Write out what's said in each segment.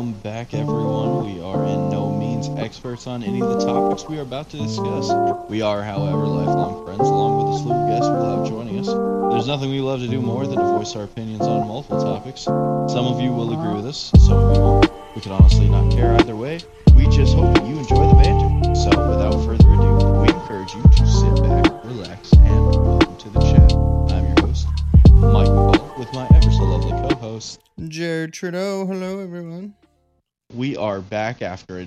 Welcome back, everyone. We are in no means experts on any of the topics we are about to discuss. We are, however, lifelong friends, along with a slew of guests we'll have joining us. There's nothing we love to do more than to voice our opinions on multiple topics. Some of you will agree with us, some of you won't. We can honestly not care either way. We just hope you enjoy the banter. So, without further ado, we encourage you to sit back, relax, and welcome to the chat. I'm your host, Mike McCall, with my ever so lovely co-host. Jared Trudeau. Hello. We are back after a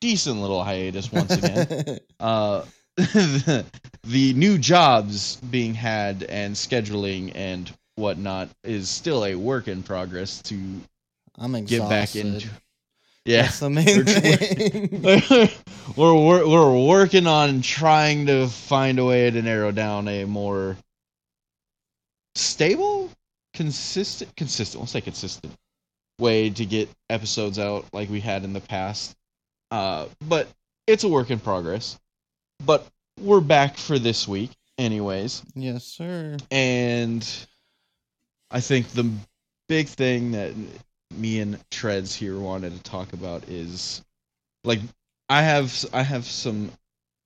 decent little hiatus once again. uh, the new jobs being had and scheduling and whatnot is still a work in progress to I'm exhausted. get back into. Yeah, That's the main We're thing. we're wor- we're working on trying to find a way to narrow down a more stable, consistent, consistent. Let's say consistent way to get episodes out like we had in the past. Uh, but it's a work in progress. But we're back for this week, anyways. yes, sir. And I think the big thing that me and Treads here wanted to talk about is like I have I have some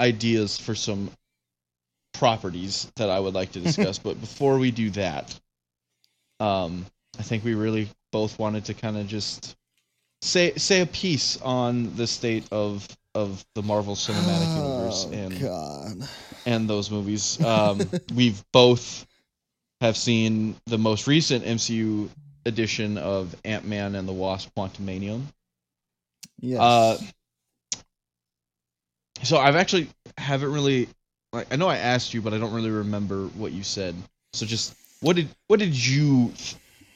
ideas for some properties that I would like to discuss, but before we do that, um I think we really both wanted to kind of just say say a piece on the state of of the Marvel Cinematic Universe oh, and God. and those movies. Um, we've both have seen the most recent MCU edition of Ant Man and the Wasp: Quantumania. Yes. Uh, So I've actually haven't really. Like, I know I asked you, but I don't really remember what you said. So just what did what did you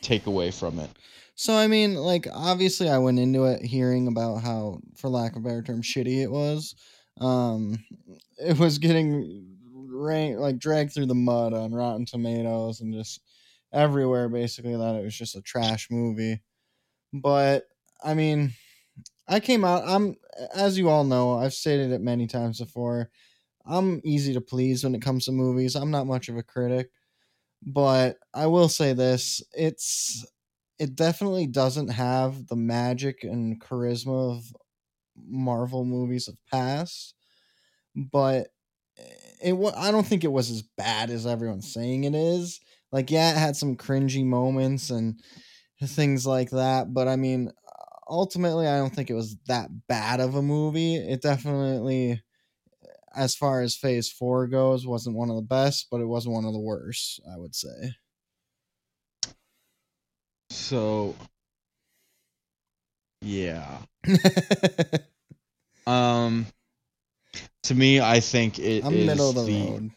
take away from it? so I mean, like, obviously, I went into it hearing about how, for lack of a better term, shitty it was. Um, it was getting rain like dragged through the mud on Rotten Tomatoes and just everywhere. Basically, that it was just a trash movie. But I mean, I came out. I'm as you all know. I've stated it many times before. I'm easy to please when it comes to movies. I'm not much of a critic, but I will say this: it's it definitely doesn't have the magic and charisma of Marvel movies of past, but eh, it wa- I don't think it was as bad as everyone's saying it is. Like, yeah, it had some cringy moments and things like that, but I mean, ultimately, I don't think it was that bad of a movie. It definitely, as far as Phase Four goes, wasn't one of the best, but it wasn't one of the worst. I would say. So yeah. Um. To me, I think it I'm is middle of the, the road.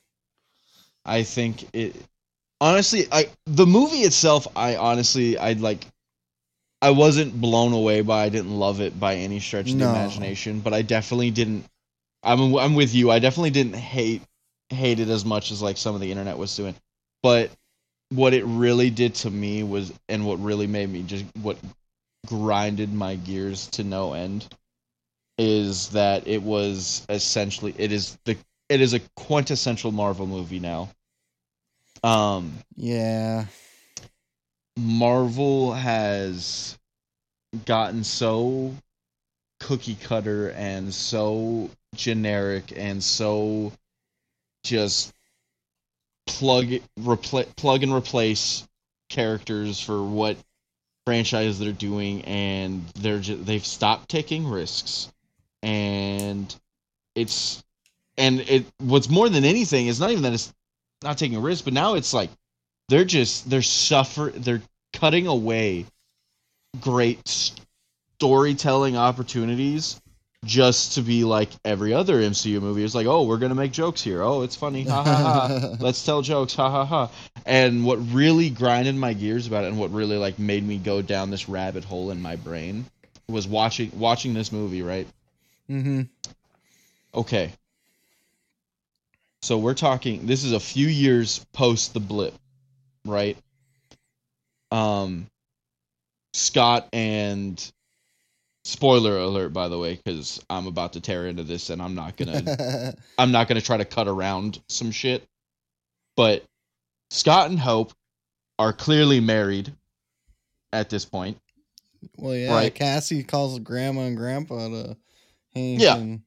I think it honestly I the movie itself I honestly I'd like I wasn't blown away by I didn't love it by any stretch of the No. imagination, but I definitely didn't I'm I'm with you. I definitely didn't hate hate it as much as like some of the internet was doing. But what it really did to me was and what really made me just what grinded my gears to no end is that it was essentially it is the it is a quintessential Marvel movie now. Um Yeah. Marvel has gotten so cookie cutter and so generic and so just plug repl- plug and replace characters for what franchise they're doing and they're just, they've stopped taking risks. And it's and it what's more than anything is not even that it's not taking a risk but now it's like they're just they're suffer they're cutting away great storytelling opportunities just to be like every other MCU movie. It's like, oh, we're gonna make jokes here. Oh, it's funny. Ha ha ha. Let's tell jokes. Ha ha ha. And what really grinded my gears about it, and what really like made me go down this rabbit hole in my brain, was watching watching this movie. Right. mm-hmm. Okay. So we're talking this is a few years post the blip, right? Um Scott and spoiler alert by the way cuz I'm about to tear into this and I'm not going to I'm not to try to cut around some shit. But Scott and Hope are clearly married at this point. Well, yeah, Right. Cassie calls grandma and grandpa to Hank. Yeah. and-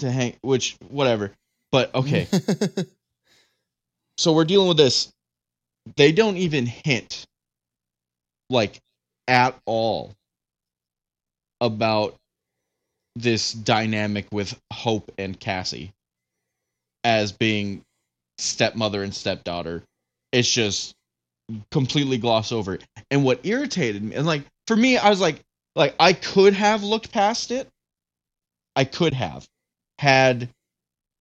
to hang, which whatever. But okay, so we're dealing with this. They don't even hint, like, at all about this dynamic with Hope and Cassie as being stepmother and stepdaughter. It's just completely glossed over. And what irritated me, and like for me, I was like, like I could have looked past it. I could have had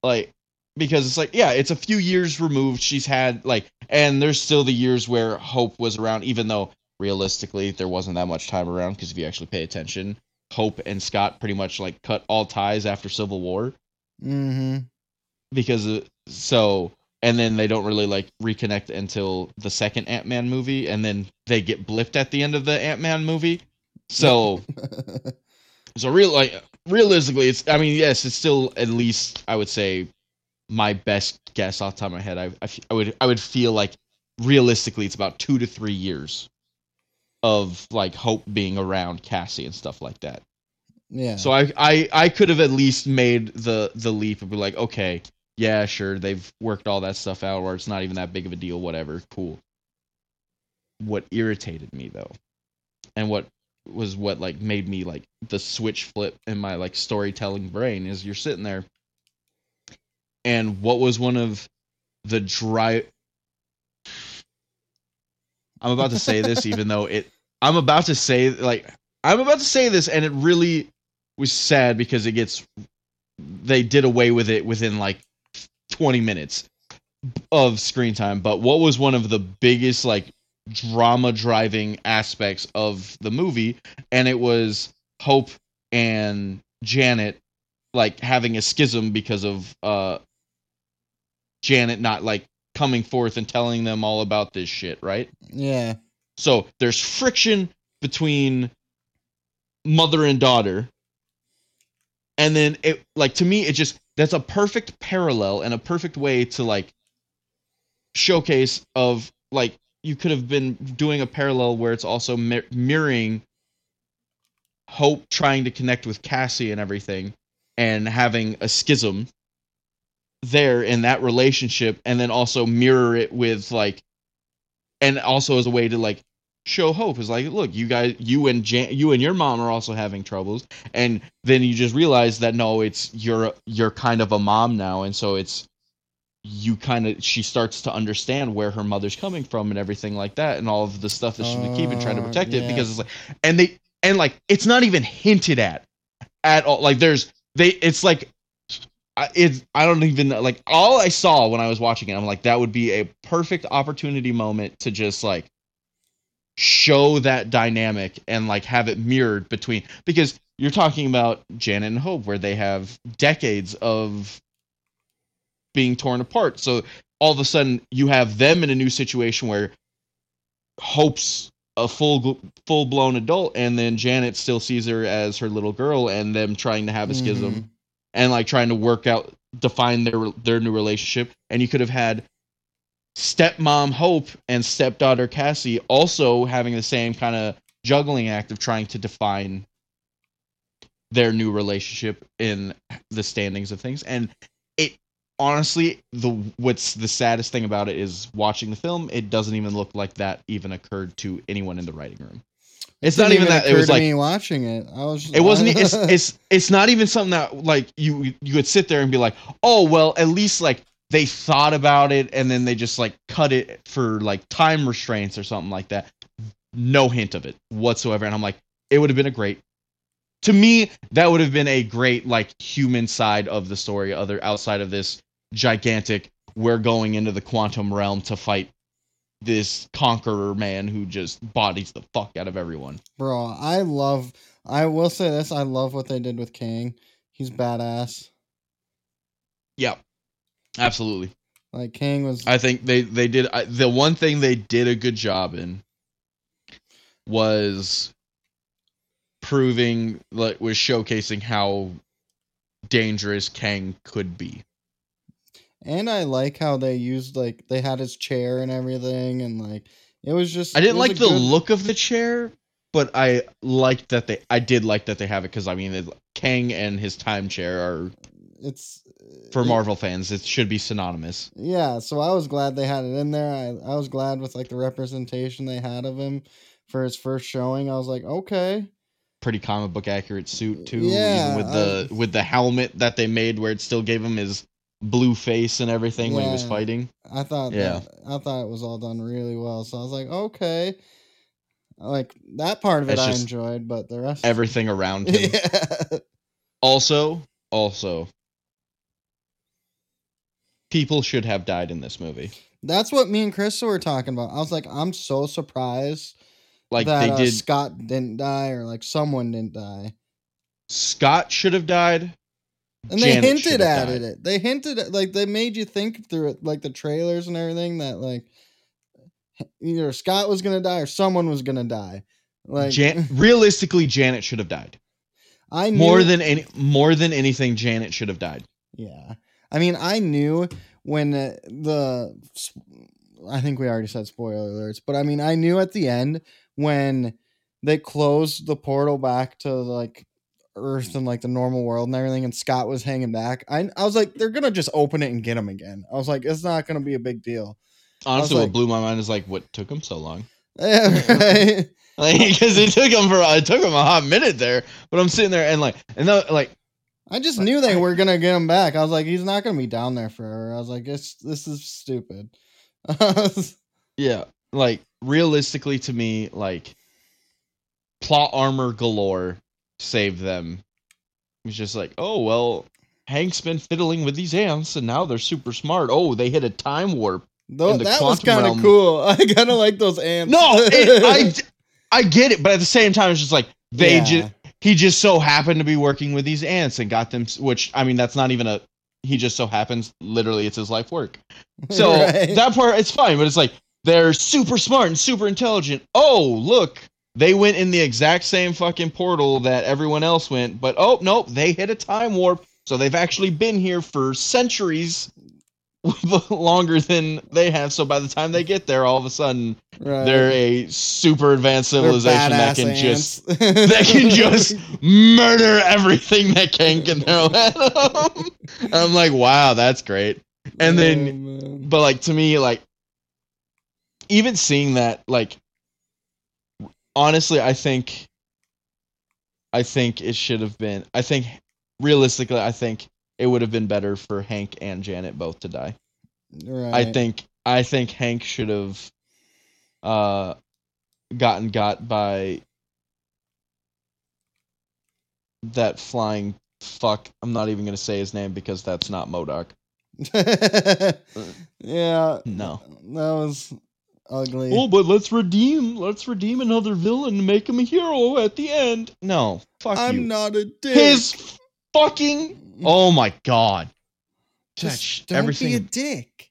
like because it's like yeah it's a few years removed she's had like and there's still the years where hope was around even though realistically there wasn't that much time around because if you actually pay attention hope and scott pretty much like cut all ties after civil war. Mm-hmm. because uh, so and then they don't really like reconnect until the second ant-man movie and then they get blipped at the end of the ant-man movie. So so real like realistically it's i mean yes it's still at least i would say my best guess off the top of my head. I, I, I would i would feel like realistically it's about two to three years of like hope being around cassie and stuff like that yeah. so I, I I could have at least made the the leap and be like, okay, yeah, sure, they've worked all that stuff out, or it's not even that big of a deal, whatever, cool. What irritated me though, and what was what like made me like the switch flip in my like storytelling brain is you're sitting there, and what was one of the dry. I'm about to say this, even though it. I'm about to say like I'm about to say this, and it really was sad because it gets they did away with it within like 20 minutes of screen time but what was one of the biggest like drama driving aspects of the movie and it was hope and janet like having a schism because of uh janet not like coming forth and telling them all about this shit right yeah. so there's friction between mother and daughter. And then it like to me it just that's a perfect parallel and a perfect way to like showcase of like you could have been doing a parallel where it's also mir- mirroring Hope trying to connect with Cassie and everything and having a schism there in that relationship and then also mirror it with like and also as a way to like show hope. Is like look you guys you and Jan- you and your mom are also having troubles. And then you just realize that no it's you're you're kind of a mom now. And so it's you kind of she starts to understand where her mother's coming from and everything like that and all of the stuff that she's been keeping trying to Oh, protect it because it's like and they and like it's not even hinted at at all. Like there's they it's like I- it's I don't even like all I saw when I was watching it I'm like that would be a perfect opportunity moment to just like show that dynamic and like have it mirrored between because you're talking about Janet and Hope where they have decades of being torn apart. So all of a sudden you have them in a new situation where Hope's a full full blown adult and then Janet still sees her as her little girl and them trying to have a schism Mhm. And like trying to work out define their their new relationship. And you could have had stepmom hope and stepdaughter cassie also having the same kind of juggling act of trying to define their new relationship in the standings of things. And it honestly the what's the saddest thing about it is watching the film. It doesn't even look like that even occurred to anyone in the writing room it's not even that it was like me watching it. I was. Just, it wasn't. It's it's it's not even something that like you you would sit there and be like, oh well, at least like they thought about it and then they just like cut it for like time restraints or something like that. No hint of it whatsoever, and I'm like, it would have been a great. To me, that would have been a great like human side of the story, other outside of this gigantic. We're going into the quantum realm to fight this conqueror man who just bodies the fuck out of everyone. bro. I love. I will say this. I love what they did with Kang. He's badass. Yeah, absolutely. Like Kang was. I think they they did I, the one thing they did a good job in was proving like was showcasing how dangerous Kang could be. And I like how they used like they had his chair and everything, and like it was just. I didn't like the good- look of the chair but I liked that they. I did like that they have it because I mean, it, Kang and his time chair are It's for Marvel fans. It should be synonymous. Yeah, so I was glad they had it in there. I, I was glad with like the representation they had of him for his first showing. I was like, okay. Pretty comic book accurate suit too, Yeah, even with the with the helmet that they made where it still gave him his blue face and everything when he was fighting. I thought Yeah. that, I thought it was all done really well. So I was like, okay. Like that part of it I enjoyed, but the rest Everything around him. Yeah. Also, also, people should have died in this movie. That's what me and Chris were talking about. I was like, I'm so surprised Like that they uh, did. Scott didn't die or like someone didn't die. Scott should have died. And Janet they hinted at died. it. They hinted at like they made you think through it, like the trailers and everything that like either Scott was gonna die or someone was gonna die. Like Jan- realistically, Janet should have died. I knew, More than any, more than anything, Janet should have died. yeah. I mean, I knew when uh, the I think we already said spoiler alerts, but I mean, I knew at the end when they closed the portal back to like Earth and like the normal world and everything, and Scott was hanging back. I I was like, they're gonna just open it and get him again. I was like, it's not gonna be a big deal. Honestly, like- what blew my mind is like, what took him so long? Yeah, right? Like, because it took him for it took him a hot minute there. But I'm sitting there and like, and the, like, I just knew they were gonna get him back. I was like, he's not gonna be down there forever. I was like, it's this is stupid. yeah, like realistically to me, like, plot armor galore saved them. It's just like, oh well, Hank's been fiddling with these ants, and now they're super smart. Oh, they hit a time warp. Though that was kind of cool. I kind of like those ants. No, it, I, I get it, but at the same time, it's just like they Yeah. just he just so happened to be working with these ants and got them. Which I mean, that's not even a. He just so happens. Literally, it's his life work. So Right. that part it's fine, but it's like they're super smart and super intelligent. Oh, look, they went in the exact same fucking portal that everyone else went, but oh nope, they hit a time warp. So they've actually been here for centuries longer than they have. So by the time they get there, all of a sudden right. they're a super advanced civilization that can ants. just that can just murder everything that can throw at them. I'm like, wow, that's great. And Oh, then man. but like to me like even seeing that like honestly i think i think it should have been i think realistically i think it would have been better for hank and janet both to die. Right. i think i think hank should have uh gotten got by that flying fuck. I'm not even gonna say his name because that's not MODOK. Yeah, no. That was ugly. Oh, but let's redeem let's redeem another villain and make him a hero at the end. No, fuck I'm you. not a dick. His fucking Oh my god. Just don't everything be a dick.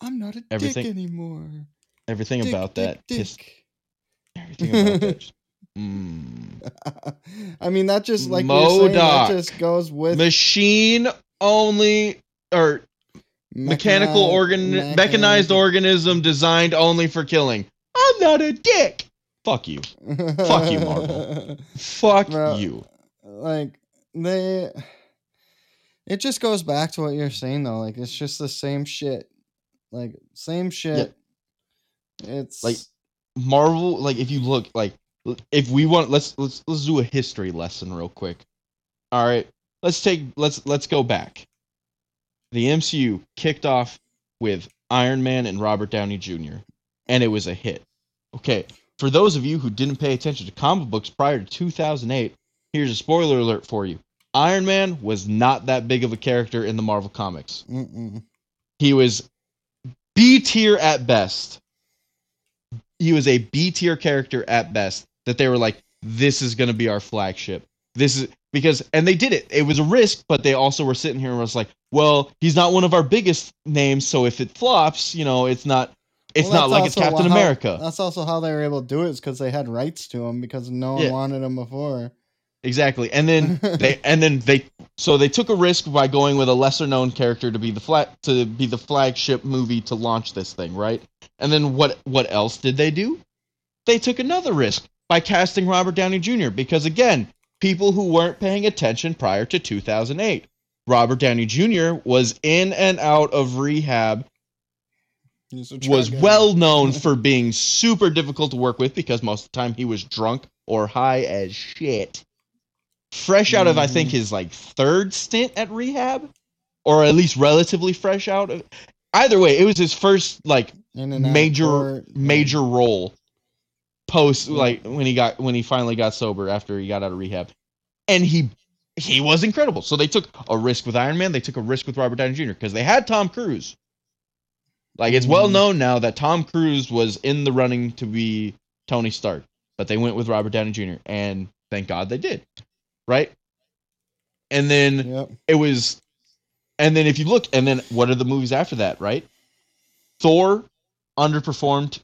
I'm not a Everything- dick anymore. everything Dick, about dick, that dick. everything about that. just- Mm. I mean, that just like were saying, that just goes with Machine only or mechanical mechani- organ mechanized- mechanized organism designed only for killing. I'm not a dick. Fuck you. Fuck you, Marvel. Fuck Bro. you. like they it just goes back to what you're saying though like it's just the same shit like same shit it's Like, Marvel, like if you look, like if we want, let's let's let's do a history lesson real quick. All right, let's take let's let's go back. The MCU kicked off with Iron Man and Robert Downey Jr. and it was a hit. Okay, for those of you who didn't pay attention to comic books prior to 2008, here's a spoiler alert for you. Iron Man was not that big of a character in the Marvel comics. Mm-mm. He was B tier at best. He was a B tier character at best. That they were like, this is going to be our flagship. This is because, and they did it. It was a risk, but they also were sitting here and was like, well, he's not one of our biggest names, so if it flops, you know, it's not, it's Well, not like it's Captain how- America. that's also how they were able to do it is because they had rights to him because no one Yeah. wanted him before Exactly. And then they, and then they, so they took a risk by going with a lesser known character to be the flat, to be the flagship movie to launch this thing, right? And then what, what else did they do? They took another risk. by casting Robert Downey Jr. because again, people who weren't paying attention prior to 2008. Robert Downey Jr. was in and out of rehab was drug well known for being super difficult to work with because most of the time he was drunk or high as shit. Fresh out of I think Mhm. his like third stint at rehab, or at least relatively fresh out of. Either way, it was his first like In major major role post like when he got when he finally got sober after he got out of rehab, and he he was incredible. So they took a risk with Iron Man. They took a risk with Robert Downey Jr. because they had Tom Cruise. Like it's well Mhm. known now that Tom Cruise was in the running to be Tony Stark, but they went with Robert Downey Jr. and thank God they did, right? And then Yep. it was and then if you look and then what are the movies after that right thor underperformed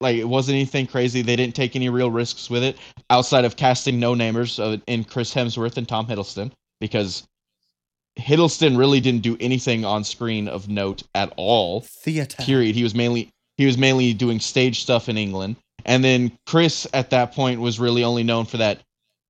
like it wasn't anything crazy. They didn't take any real risks with it outside of casting no namers uh, in chris hemsworth and tom hiddleston because hiddleston really didn't do anything on screen of note at all. Theater. period. He was mainly he was mainly doing stage stuff in england. And then chris at that point was really only known for that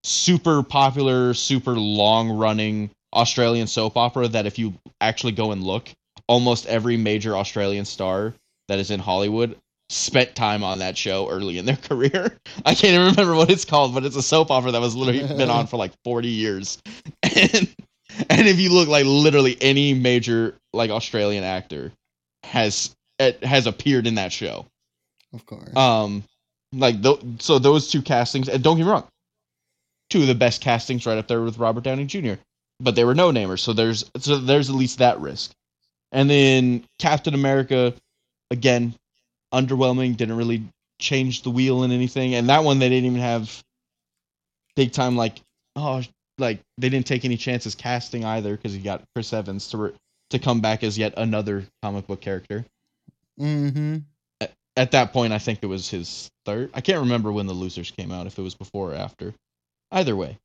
super popular super long running australian soap opera that if you actually go and look almost every major australian star that is in hollywood spent time on that show early in their career i can't even remember what it's called but it's a soap opera that was literally been on for like 40 years and and if you look like literally any major like australian actor has it has appeared in that show. Of course. Um, like th- so those two castings. And don't get me wrong, two of the best castings right up there with Robert Downey Jr. But they were no namers, so there's so there's at least that risk. And then Captain America, again, underwhelming. Didn't really change the wheel in anything. And that one they didn't even have big time like oh like they didn't take any chances casting either because you got Chris Evans to re- to come back as yet another comic book character mm-hmm. at that point, I think it was his third. I can't remember when the losers came out, if it was before or after. Either way.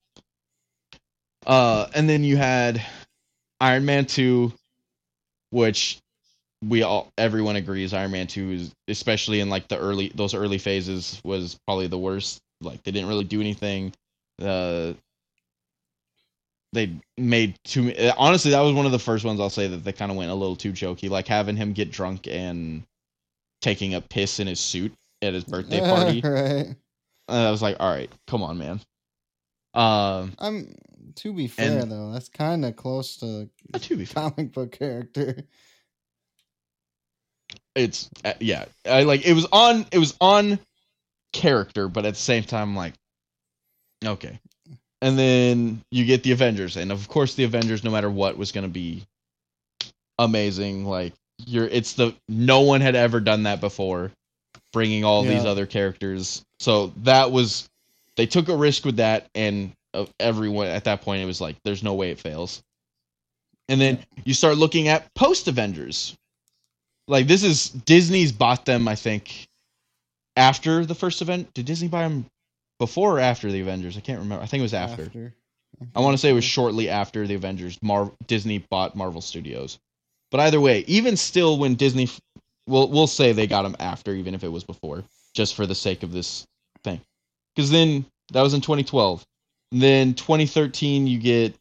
Uh, and then you had Iron Man two, which we all everyone agrees Iron Man two is especially in like the early those early phases was probably the worst. Like they didn't really do anything. Uh, they made too. Honestly, that was one of the first ones I'll say that they kind of went a little too jokey, like having him get drunk and taking a piss in his suit at his birthday party. right. And I was like, all right, come on, man. Um, I'm. To be fair And- though, that's kind of close to uh, to be fair, comic book character. It's uh, yeah, I like it was on it was on character, but at the same time, I'm like, okay. And then you get the Avengers, and of course, the Avengers, no matter what, was gonna be amazing. Like you're, it's the no one had ever done that before, bringing all these other characters. So that was they took a risk with that, and uh, everyone at that point it was like, there's no way it fails. And then you start looking at post Avengers. Like this is Disney's bought them, I think, after the first event. Did Disney buy them before or after the Avengers? I can't remember. I think it was after. I want to say it was shortly after the Avengers. Mar- Disney bought Marvel Studios, but either way, even still, when Disney, f- we'll we'll say they got them after, even if it was before, just for the sake of this thing. Because then that was in 2012. And then 2013, you get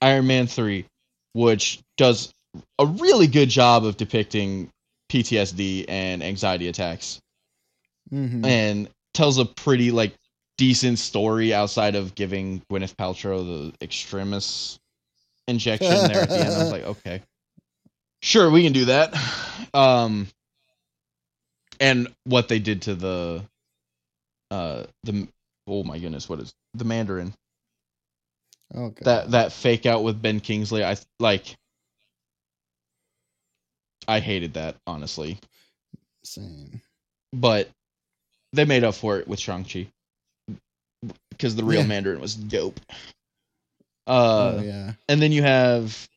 Iron Man three, which does a really good job of depicting PTSD and anxiety attacks Mm-hmm. and tells a pretty like decent story outside of giving Gwyneth Paltrow the extremis injection there at the end. I was like, okay, sure, we can do that. Um, and what they did to the, uh, the oh my goodness, what is the Mandarin? Okay. That that fake out with Ben Kingsley, I like. I hated that honestly, Same. but they made up for it with Shang Chi because the real Yeah. Mandarin was dope. Uh, oh yeah. and then you have,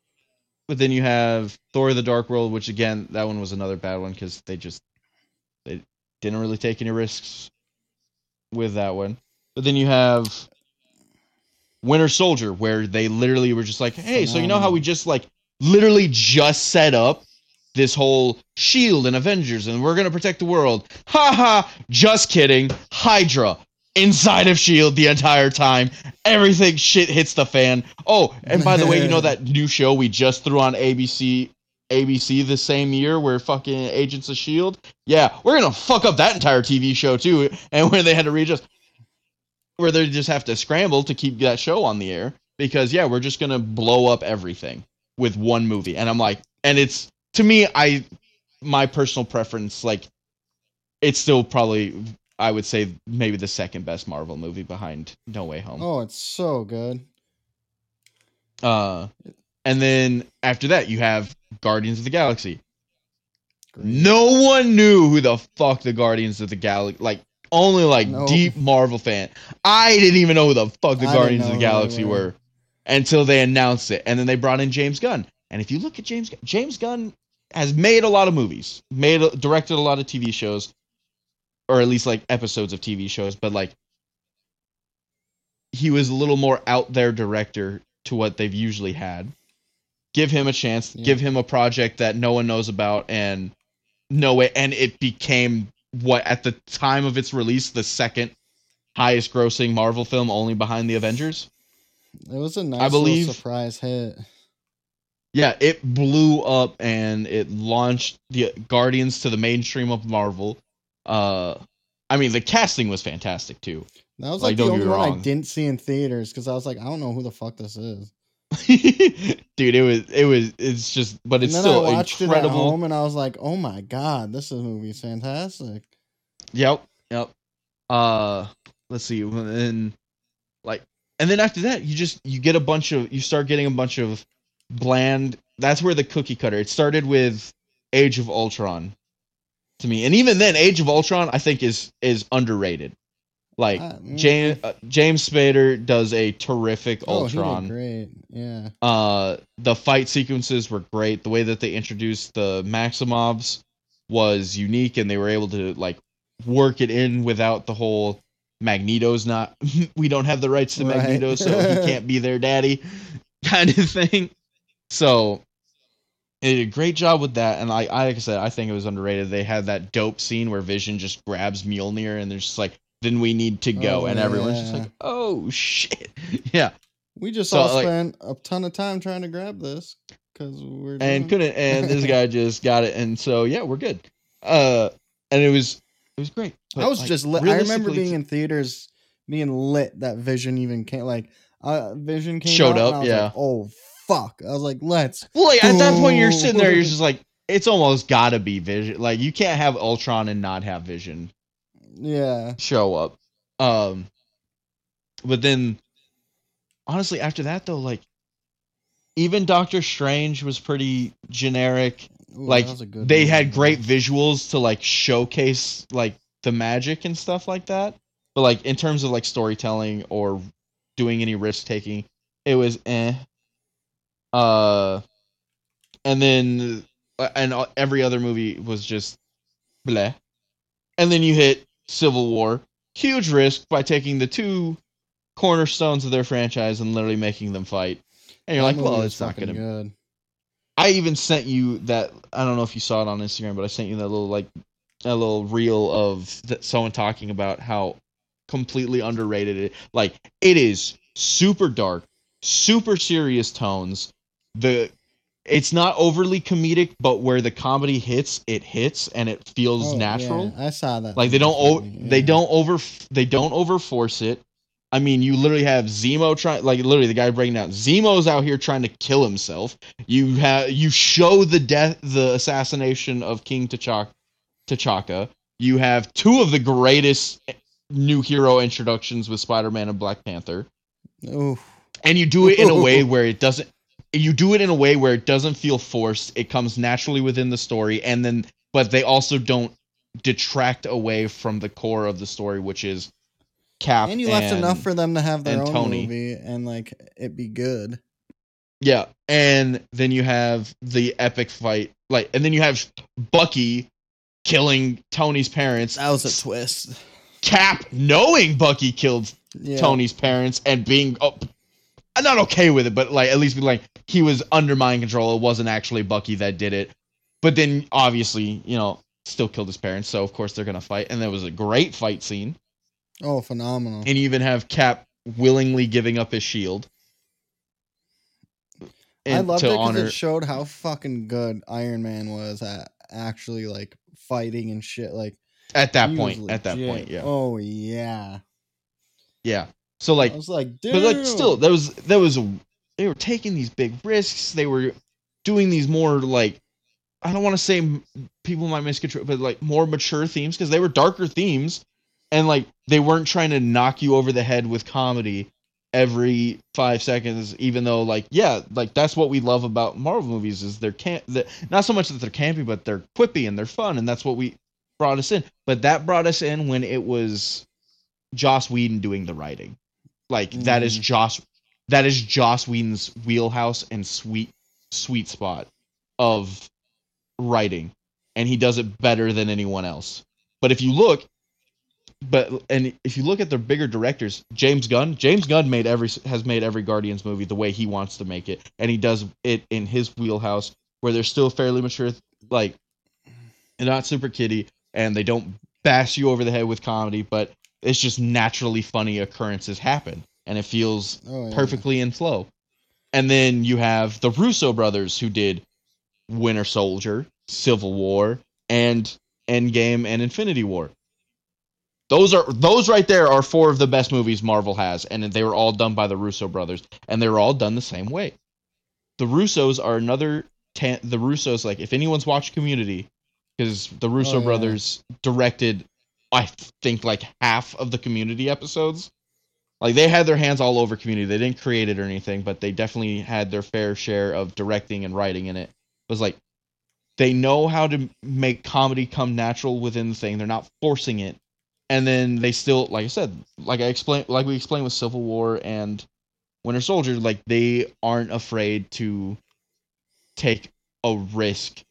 but then you have Thor: The Dark World, which again, that one was another bad one because they just they didn't really take any risks with that one. But then you have Winter Soldier, where they literally were just like, "Hey, so you know how we just like literally just set up this whole shield and Avengers and we're gonna protect the world. Ha ha! Just kidding. Hydra inside of Shield the entire time. Everything shit hits the fan. Oh, and by the way, you know that new show we just threw on ABC ABC the same year where fucking Agents of Shield? Yeah, we're gonna fuck up that entire TV show too, and where they had to readjust where they just have to scramble to keep that show on the air because yeah, we're just gonna blow up everything with one movie. And I'm like and it's to me, I my personal preference, like it's still probably I would say maybe the second best Marvel movie behind No Way Home. Oh, it's so good. Uh, and then after that, you have Guardians of the Galaxy. Great. No one knew who the fuck the Guardians of the Galaxy like. Only like deep Marvel fan. I didn't even know who the fuck the I Guardians of the Galaxy were. were until they announced it, and then they brought in James Gunn. And if you look at James James Gunn has made a lot of movies, made directed a lot of TV shows, or at least like episodes of TV shows, but like he was a little more out there director to what they've usually had. Give him a chance, yeah. give him a project that no one knows about and no way and it became what at the time of its release the second highest grossing Marvel film only behind the Avengers. It was a nice I believe, surprise hit. Yeah, it blew up and it launched the Guardians to the mainstream of Marvel. Uh, I mean, the casting was fantastic too. That was like, like the only one I didn't see in theaters because I was like, I don't know who the fuck this is. Dude, it was it was it's just, but it's still I watched incredible. it at home and I was like, oh my god, this is movie fantastic. Yep, yep. Uh, let's see, and like, and then after that, you just you get a bunch of you start getting a bunch of bland. That's where the cookie cutter. It started with Age of Ultron to me, and even then, Age of Ultron I think is is underrated. Like uh, James uh, James Spader does a terrific oh, Ultron. great, yeah. Uh, the fight sequences were great. The way that they introduced the Maximoffs was unique, and they were able to like work it in without the whole Magneto's not. we don't have the rights to right. Magneto, so he can't be their daddy, kind of thing. So they did a great job with that, and I, I like I said, I think it was underrated. They had that dope scene where Vision just grabs Mjolnir, and they're just like, "Then we need to go," oh, and everyone's just like, "Oh shit, yeah." We just so, all like, spent a ton of time trying to grab this because we're and couldn't, and this guy just got it, and so yeah, we're good. Uh, and it was it was great. But, I was like, just lit. I remember being in theaters, being lit that Vision even came. Like, uh, Vision came showed up. yeah. Like, oh fuck. I was like, let's. Well, like, at that point, you're sitting there, you're just like, it's almost got to be Vision. Like, you can't have Ultron and not have Vision. Yeah. Show up. Um, but then, honestly, after that though, like, even Doctor Strange was pretty generic. Ooh, like, they had great visuals to like showcase like the magic and stuff like that. But like in terms of like storytelling or doing any risk taking, it was eh. Uh, and then uh, and every other movie was just bleh. And then you hit Civil War, huge risk by taking the two cornerstones of their franchise and literally making them fight. And you're that like, well, it's not gonna. Good. I even sent you that. I don't know if you saw it on Instagram, but I sent you that little like a little reel of that someone talking about how completely underrated it. Like it is super dark, super serious tones the it's not overly comedic, but where the comedy hits, it hits and it feels oh, natural. Yeah, I saw that. Like they don't o- yeah. they don't over they don't overforce it. I mean, you literally have Zemo trying like literally the guy breaking down. Zemo's out here trying to kill himself. You have you show the death the assassination of King T'Chaka. T'Chaka. You have two of the greatest new hero introductions with Spider-Man and Black Panther. Oof. And you do it in a way where it doesn't you do it in a way where it doesn't feel forced. It comes naturally within the story, and then but they also don't detract away from the core of the story, which is Cap. And you left and, enough for them to have their own Tony. movie and like it be good. Yeah, and then you have the epic fight, like, and then you have Bucky killing Tony's parents. That was a twist. Cap knowing Bucky killed yeah. Tony's parents and being oh, I'm not okay with it, but like at least be like he was under mind control. It wasn't actually Bucky that did it. but then obviously, you know, still killed his parents, so of course they're gonna fight. And there was a great fight scene. Oh, phenomenal. And you even have Cap willingly giving up his shield. I loved it because it showed how fucking good Iron Man was at actually like fighting and shit. Like at that point. At that point, yeah, Oh yeah. yeah. So like, I was like, dude. but like, still, there was there was they were taking these big risks. They were doing these more like I don't want to say people might misconstrue, but like more mature themes because they were darker themes, and like they weren't trying to knock you over the head with comedy every five seconds. Even though like yeah, like that's what we love about Marvel movies is they're can't that not so much that they're campy, but they're quippy and they're fun, and that's what we brought us in. But that brought us in when it was Joss Whedon doing the writing. Like that is Mhm. Joss that is Joss Whedon's wheelhouse and sweet sweet spot of writing and he does it better than anyone else. But if you look but and if you look at the bigger directors, James Gunn, James Gunn made every has made every Guardians movie the way he wants to make it and he does it in his wheelhouse where they're still fairly mature like not super kiddie and they don't bash you over the head with comedy, but it's just naturally funny occurrences happen and it feels Oh, yeah. perfectly in flow. And then you have the Russo brothers who did Winter Soldier, Civil War, and Endgame and Infinity War. Those are those right there are four of the best movies Marvel has, and they were all done by the Russo brothers, and they were all done the same way. The Russos are another. Tan- the Russos, like if anyone's watched Community, because the Russo Oh, yeah. brothers directed, I think like half of the Community episodes. Like they had their hands all over Community. They didn't create it or anything, but they definitely had their fair share of directing and writing in it. It was like they know how to make comedy come natural within the thing. They're not forcing it, and then they still, like I said, like I explained, like we explained with Civil War and Winter Soldier, like they aren't afraid to take a risk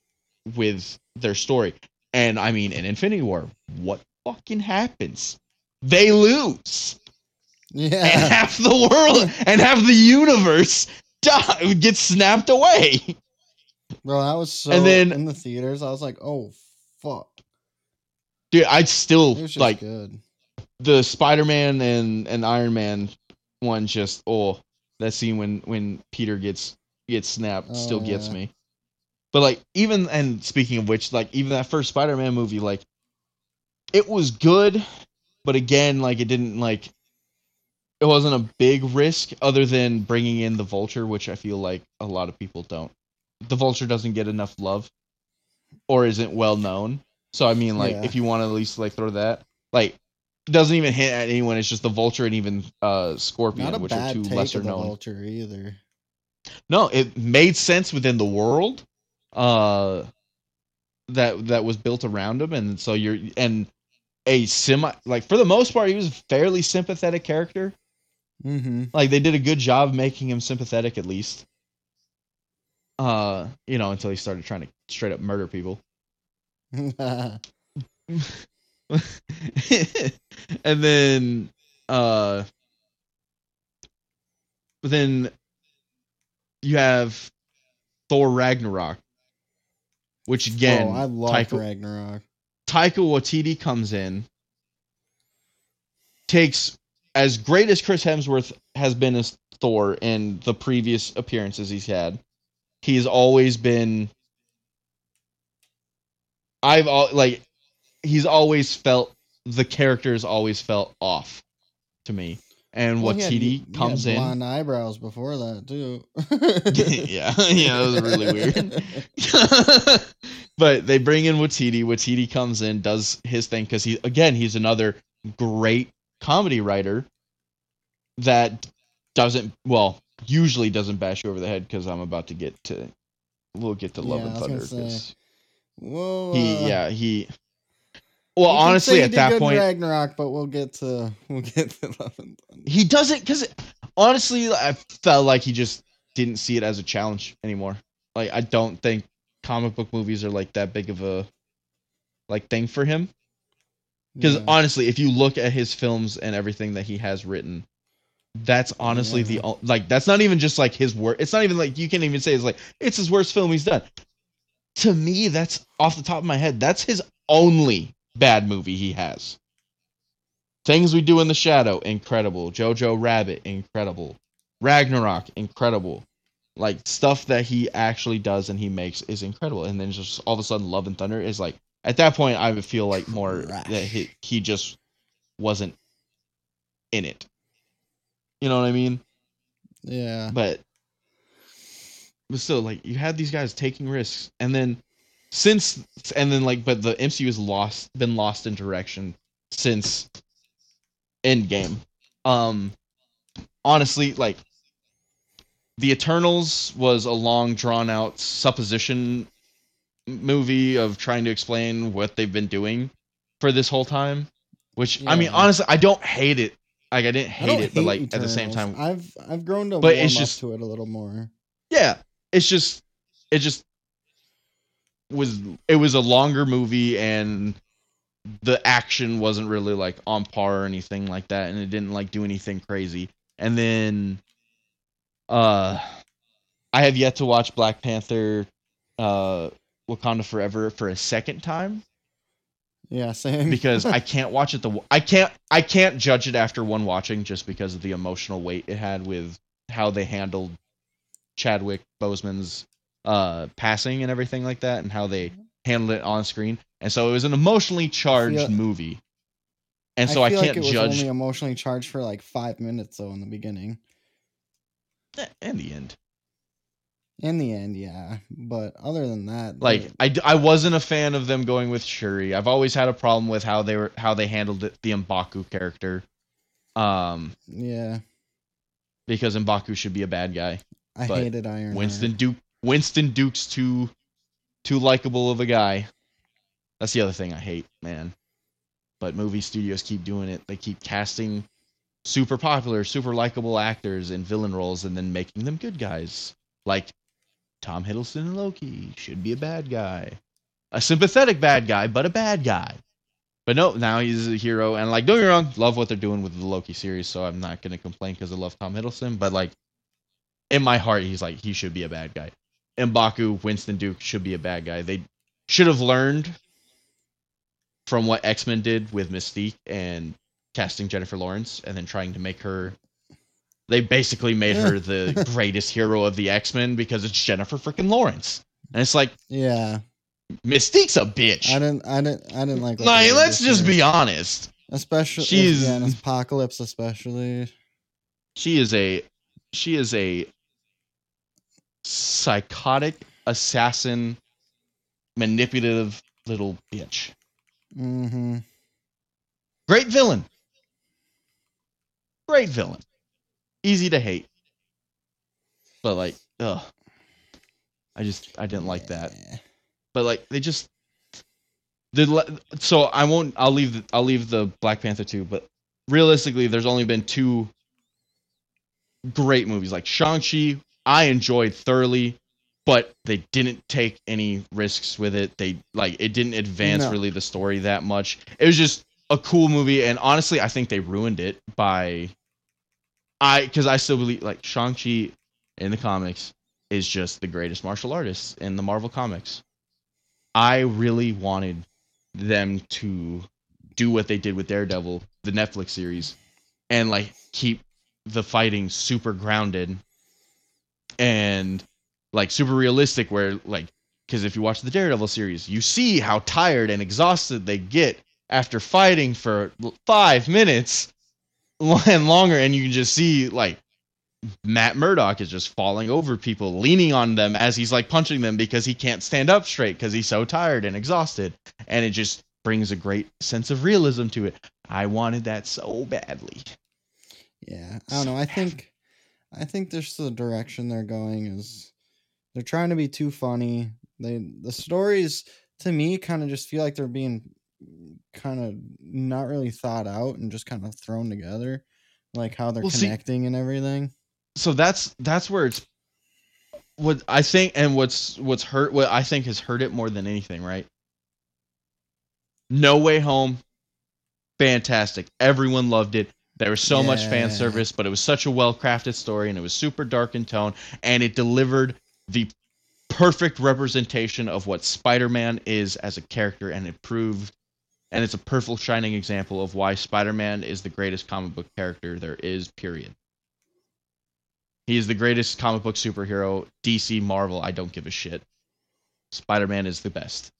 with their story. And I mean, in Infinity War, what fucking happens? They lose, and Yeah. half the world and half the universe die, gets snapped away. Bro, that was so And then- in the theaters. I was like, oh fuck. Dude, I'd still It was just like good. the Spider-Man and and Iron Man one. Just oh, that scene when when Peter gets gets snapped oh, still Oh, gets yeah. me. But like even and speaking of which, like even that first Spider-Man movie, like it was good, but again, like it didn't like it wasn't a big risk other than bringing in the Vulture, which I feel like a lot of people don't. The Vulture doesn't get enough love, or isn't well known. So I mean, like Yeah. if you want to at least like throw that, like doesn't even hit at anyone. It's just the Vulture and even uh Scorpion, which are two lesser known. vulture either. No, it made sense within the world uh that that was built around him and so you're and a semi like for the most part he was a fairly sympathetic character. Mm-hmm. Like they did a good job making him sympathetic at least. Uh, you know, until he started trying to straight up murder people. and then uh but then you have Thor Ragnarok which again oh, I love Taika, Ragnarok. Taika Waititi comes in takes as great as Chris Hemsworth has been as Thor in the previous appearances he's had he's always been I've all like he's always felt the character's always felt off to me. And Well, Waititi he had comes in. blonde eyebrows before that too. yeah, yeah, that was really weird. But they bring in Waititi. Waititi comes in, does his thing because he again he's another great comedy writer that doesn't well usually doesn't bash you over the head because I'm about to get to we'll get to Love Yeah, and I was gonna Thunder say. Whoa. he uh, yeah he well honestly at that point Ragnarok, but we'll get to we'll get to Love and Thunder. he doesn't because honestly i felt like he just didn't see it as a challenge anymore like i don't think comic book movies are like that big of a like thing for him because Yeah. honestly if you look at his films and everything that he has written that's honestly the Yeah. o- like that's not even just like his work it's not even like you can't even say it's like it's his worst film he's done to me, that's off the top of my head. That's his only bad movie he has. Things We Do in the Shadow, incredible. Jojo Rabbit, incredible. Ragnarok, incredible. Like stuff that he actually does and he makes is incredible. And then just all of a sudden, Love and Thunder is like at that point, I would feel like more Trash. that he, he just wasn't in it. You know what I mean? Yeah. but but still like you had these guys taking risks and then since and then like but the MCU has lost been lost in direction since Endgame. Um honestly like the Eternals was a long drawn out supposition movie of trying to explain what they've been doing for this whole time which I mean honestly I don't hate it. Like I didn't hate don't it but like at the same time I've I've grown to But it's just- to it a little more. yeah it's just it just was it was a longer movie and the action wasn't really like on par or anything like that and it didn't like do anything crazy. And then uh i have yet to watch black panther uh wakanda forever for a second time Yeah, same. because I can't watch it the I can't I can't judge it after one watching just because of the emotional weight it had with how they handled Chadwick Boseman's uh passing and everything like that and how they handled it on screen. And so it was an emotionally charged feel- movie. And so I, feel can't like it was judge only emotionally charged for like five minutes though in the beginning. Eh, in the end. In the end, yeah. But other than that, Like I, I, wasn't a fan of them going with Shuri. I've always had a problem with how they were how they handled it, the Mbaku character. Um yeah, because Mbaku should be a bad guy. I but hated Iron. Winston Duke Winston Duke's too too likable of a guy. That's the other thing I hate, man. But movie studios keep doing it. They keep casting super popular, super likable actors in villain roles and then making them good guys. Like Tom Hiddleston in Loki should be a bad guy. A sympathetic bad guy, but a bad guy. But no, now he's a hero. And like, don't get me wrong, love what they're doing with the Loki series, so I'm not gonna complain because I love Tom Hiddleston. But like, in my heart, he's like he should be a bad guy. Mbaku, Winston Duke should be a bad guy. They should have learned from what X Men did with Mystique and casting Jennifer Lawrence, and then trying to make her. They basically made her the greatest hero of the X Men because it's Jennifer freaking Lawrence, and it's like Yeah, Mystique's a bitch. I didn't, I didn't, I didn't like. Like, let's just year. be honest. especially she's- yeah, Apocalypse, especially. She is a she is a psychotic assassin, manipulative little bitch. Mm-hmm. Great villain. Great villain. Easy to hate. But like, ugh. I just I didn't like that. But like they just the le- so I won't I'll leave the, I'll leave the Black Panther 2, but realistically there's only been two great movies like Shang-Chi I enjoyed thoroughly but they didn't take any risks with it. They like it didn't advance No. really the story that much. It was just a cool movie and honestly I think they ruined it by I cuz I still believe like Shang-Chi in the comics is just the greatest martial artist in the Marvel comics. I really wanted them to do what they did with Daredevil, the Netflix series, and like keep the fighting super grounded and like super realistic where like because if you watch the Daredevil series, you see how tired and exhausted they get after fighting for 5 minutes and longer and you can just see like Matt Murdock is just falling over people, leaning on them as he's like punching them because he can't stand up straight because he's so tired and exhausted. And it just brings a great sense of realism to it. I wanted that so badly. Yeah, I don't know. I think, I think there's the direction they're going is they're trying to be too funny. They the stories to me kind of just feel like they're being kind of not really thought out and just kind of thrown together, like how they're Well, see- connecting and everything. So that's that's where it's what I think and what's what's hurt what I think has hurt it more than anything, right? No Way Home, fantastic. Everyone loved it. There was so much fan service, but it was such a well crafted story and it was super dark in tone and it delivered the perfect representation of what Spider-Man is as a character and it proved and it's a perfect shining example of why Spider-Man is the greatest comic book character there is period. He is the greatest comic book superhero, DC, Marvel, I don't give a shit. Spider-Man is the best.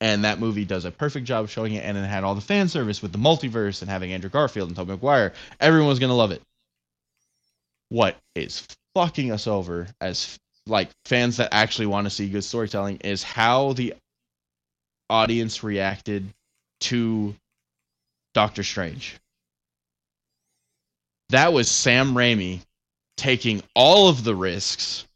And that movie does a perfect job showing it and it had all the fan service with the multiverse and having Andrew Garfield and Tobey Maguire. Everyone's to love it. What is fucking us over as like fans that actually want to see good storytelling is how the audience reacted to Doctor Strange. That was Sam Raimi taking all of the risks,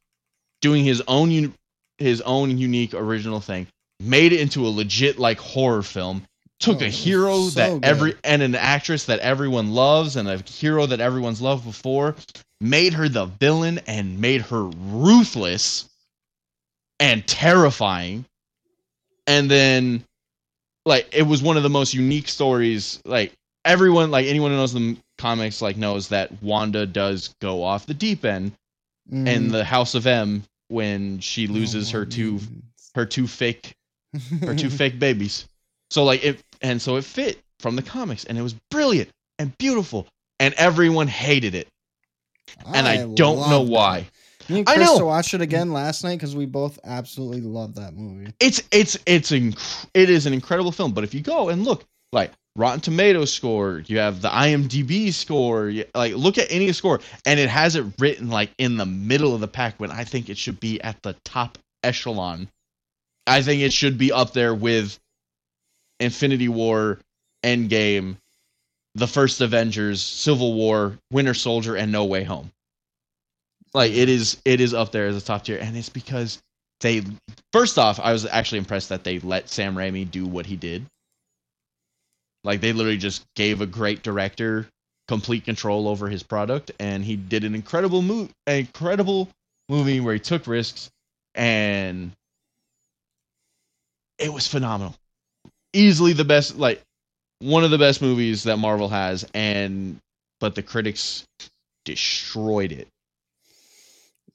doing his own un- his own unique original thing, made it into a legit like horror film. Took Oh, a hero so that good. every and an actress that everyone loves and a hero that everyone's loved before, made her the villain and made her ruthless and terrifying. And then like it was one of the most unique stories like everyone like anyone who knows the comics like knows that Wanda does go off the deep end in Mhm. the House of M when she loses No her two her two fake her two fake babies. So like it and so it fit from the comics and it was brilliant and beautiful and everyone hated it and I, don't know why. it. Me and I Chris know. watched it again last night because we both absolutely love that movie. It's it's it's inc- it is an incredible film, but if you go and look like Rotten Tomatoes score, you have the IMDb score, you, like look at any score and it has it written like in the middle of the pack when I think it should be at the top echelon. I think it should be up there with Infinity War, Endgame, the first Avengers, Civil War, Winter Soldier, and No Way Home. Like it is, it is up there as a top tier, and it's because they. First off, I was actually impressed that they let Sam Raimi do what he did. Like they literally just gave a great director complete control over his product, and he did an incredible move, an incredible movie where he took risks, and it was phenomenal. Easily the best, like one of the best movies that Marvel has, and but the critics destroyed it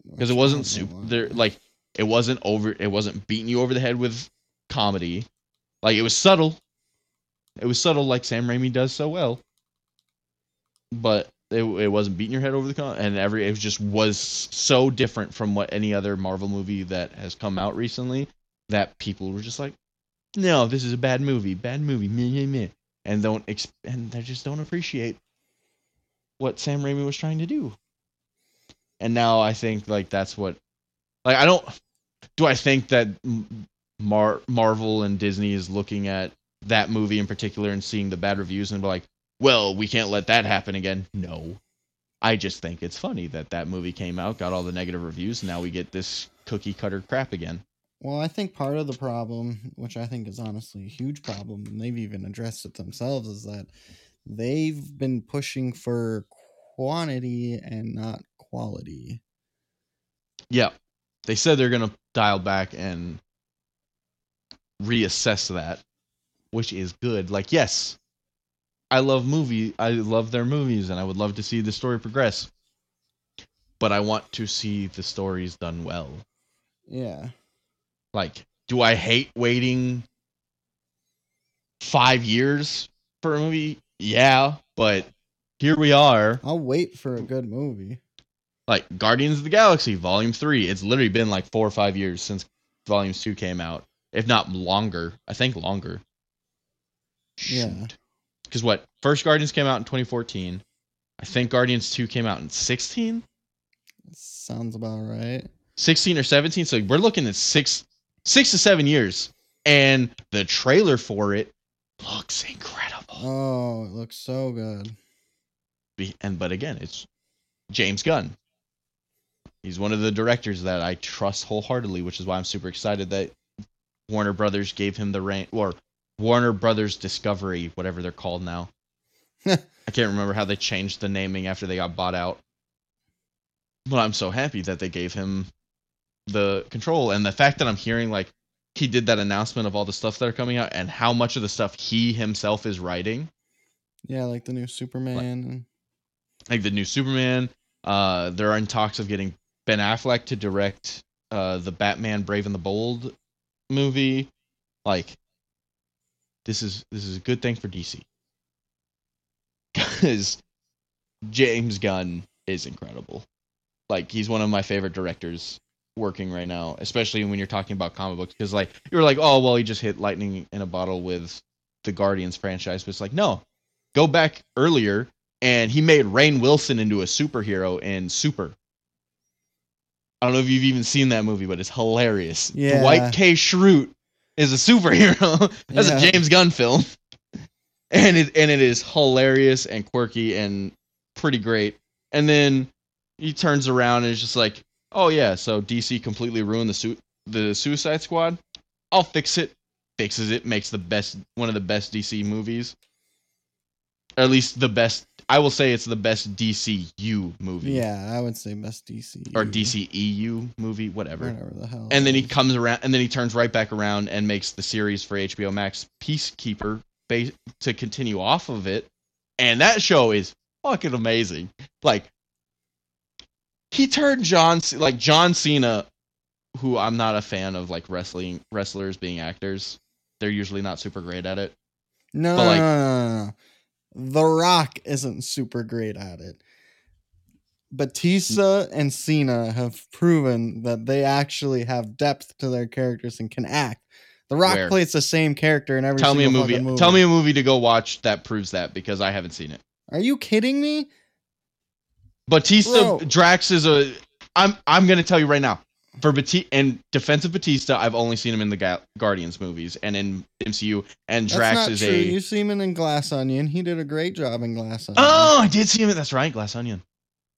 because it wasn't super. There, like it wasn't over. It wasn't beating you over the head with comedy. Like it was subtle. It was subtle, like Sam Raimi does so well. But it, it wasn't beating your head over the con, and every it just was so different from what any other Marvel movie that has come out recently that people were just like, no, this is a bad movie, bad movie, meh, meh, meh, and don't ex- and they just don't appreciate what Sam Raimi was trying to do. And now I think like that's what, like I don't, do I think that Mar- Marvel and Disney is looking at that movie in particular and seeing the bad reviews and be like, well, we can't let that happen again. No, I just think it's funny that that movie came out, got all the negative reviews, and now we get this cookie cutter crap again. Well, I think part of the problem, which I think is honestly a huge problem, and they've even addressed it themselves, is that they've been pushing for quantity and not quality. Yeah, they said they're gonna dial back and reassess that, which is good. Like, yes, I love movie, I love their movies, and I would love to see the story progress. But I want to see the stories done well. Yeah. Like, do I hate waiting five years for a movie? Yeah, but here we are. I'll wait for a good movie. Like Guardians of the Galaxy Volume Three. It's literally been like four or five years since Volumes Two came out, if not longer. I think longer. Yeah. Because what first Guardians came out in 2014. I think Guardians Two came out in 16, Sounds about right. 16 or 17. So we're looking at six, six to seven years, and the trailer for it looks incredible. Oh, it looks so good. And but again, it's James Gunn. He's one of the directors that I trust wholeheartedly, which is why I'm super excited that Warner Brothers gave him the reign, or Warner Brothers Discovery, whatever they're called now. I can't remember how they changed the naming after they got bought out. But I'm so happy that they gave him the control and the fact that I'm hearing like he did that announcement of all the stuff that are coming out and how much of the stuff he himself is writing. Yeah, like the new Superman. and like the new Superman. Uh, they're in talks of getting Ben Affleck to direct uh, the Batman Brave and the Bold movie. Like, this is this is a good thing for DC because James Gunn is incredible. Like, he's one of my favorite directors working right now, especially when you're talking about comic books. Because like you're like, oh well, he just hit lightning in a bottle with the Guardians franchise, but it's like no, go back earlier and he made Rainn Wilson into a superhero in Super. I don't know if you've even seen that movie, but it's hilarious. Yeah. Dwight K. Schrute is a superhero. That's Yeah. a James Gunn film, and it and it is hilarious and quirky and pretty great. And then he turns around and is just like, "Oh yeah, so DC completely ruined the suit the Suicide Squad. I'll fix it." Fixes it, makes the best one of the best DC movies. Or at least the best. I will say it's the best DCU movie. Yeah, I would say best DC Or DCEU movie, whatever. whatever the hell. And then he comes around, and then he turns right back around and makes the series for HBO Max, Peacekeeper, to continue off of it. And that show is fucking amazing. Like, he turned John, C- like John Cena, who I'm not a fan of, like wrestling wrestlers being actors. They're usually not super great at it. no, but, no, like- no, no, no, no. The Rock isn't super great at it. Batista and Cena have proven that they actually have depth to their characters and can act. The Rock Where? plays the same character in every Tell me a movie, movie. Tell me a movie to go watch that proves that because I haven't seen it. Are you kidding me? Batista Bro. Drax is a. I'm I'm gonna tell you right now. For Batista and defense of Batista, I've only seen him in the Ga- Guardians movies and in MCU. And That's Drax not is true. a. You see him in Glass Onion. He did a great job in Glass Onion. Oh, I did see him. in- That's right, Glass Onion.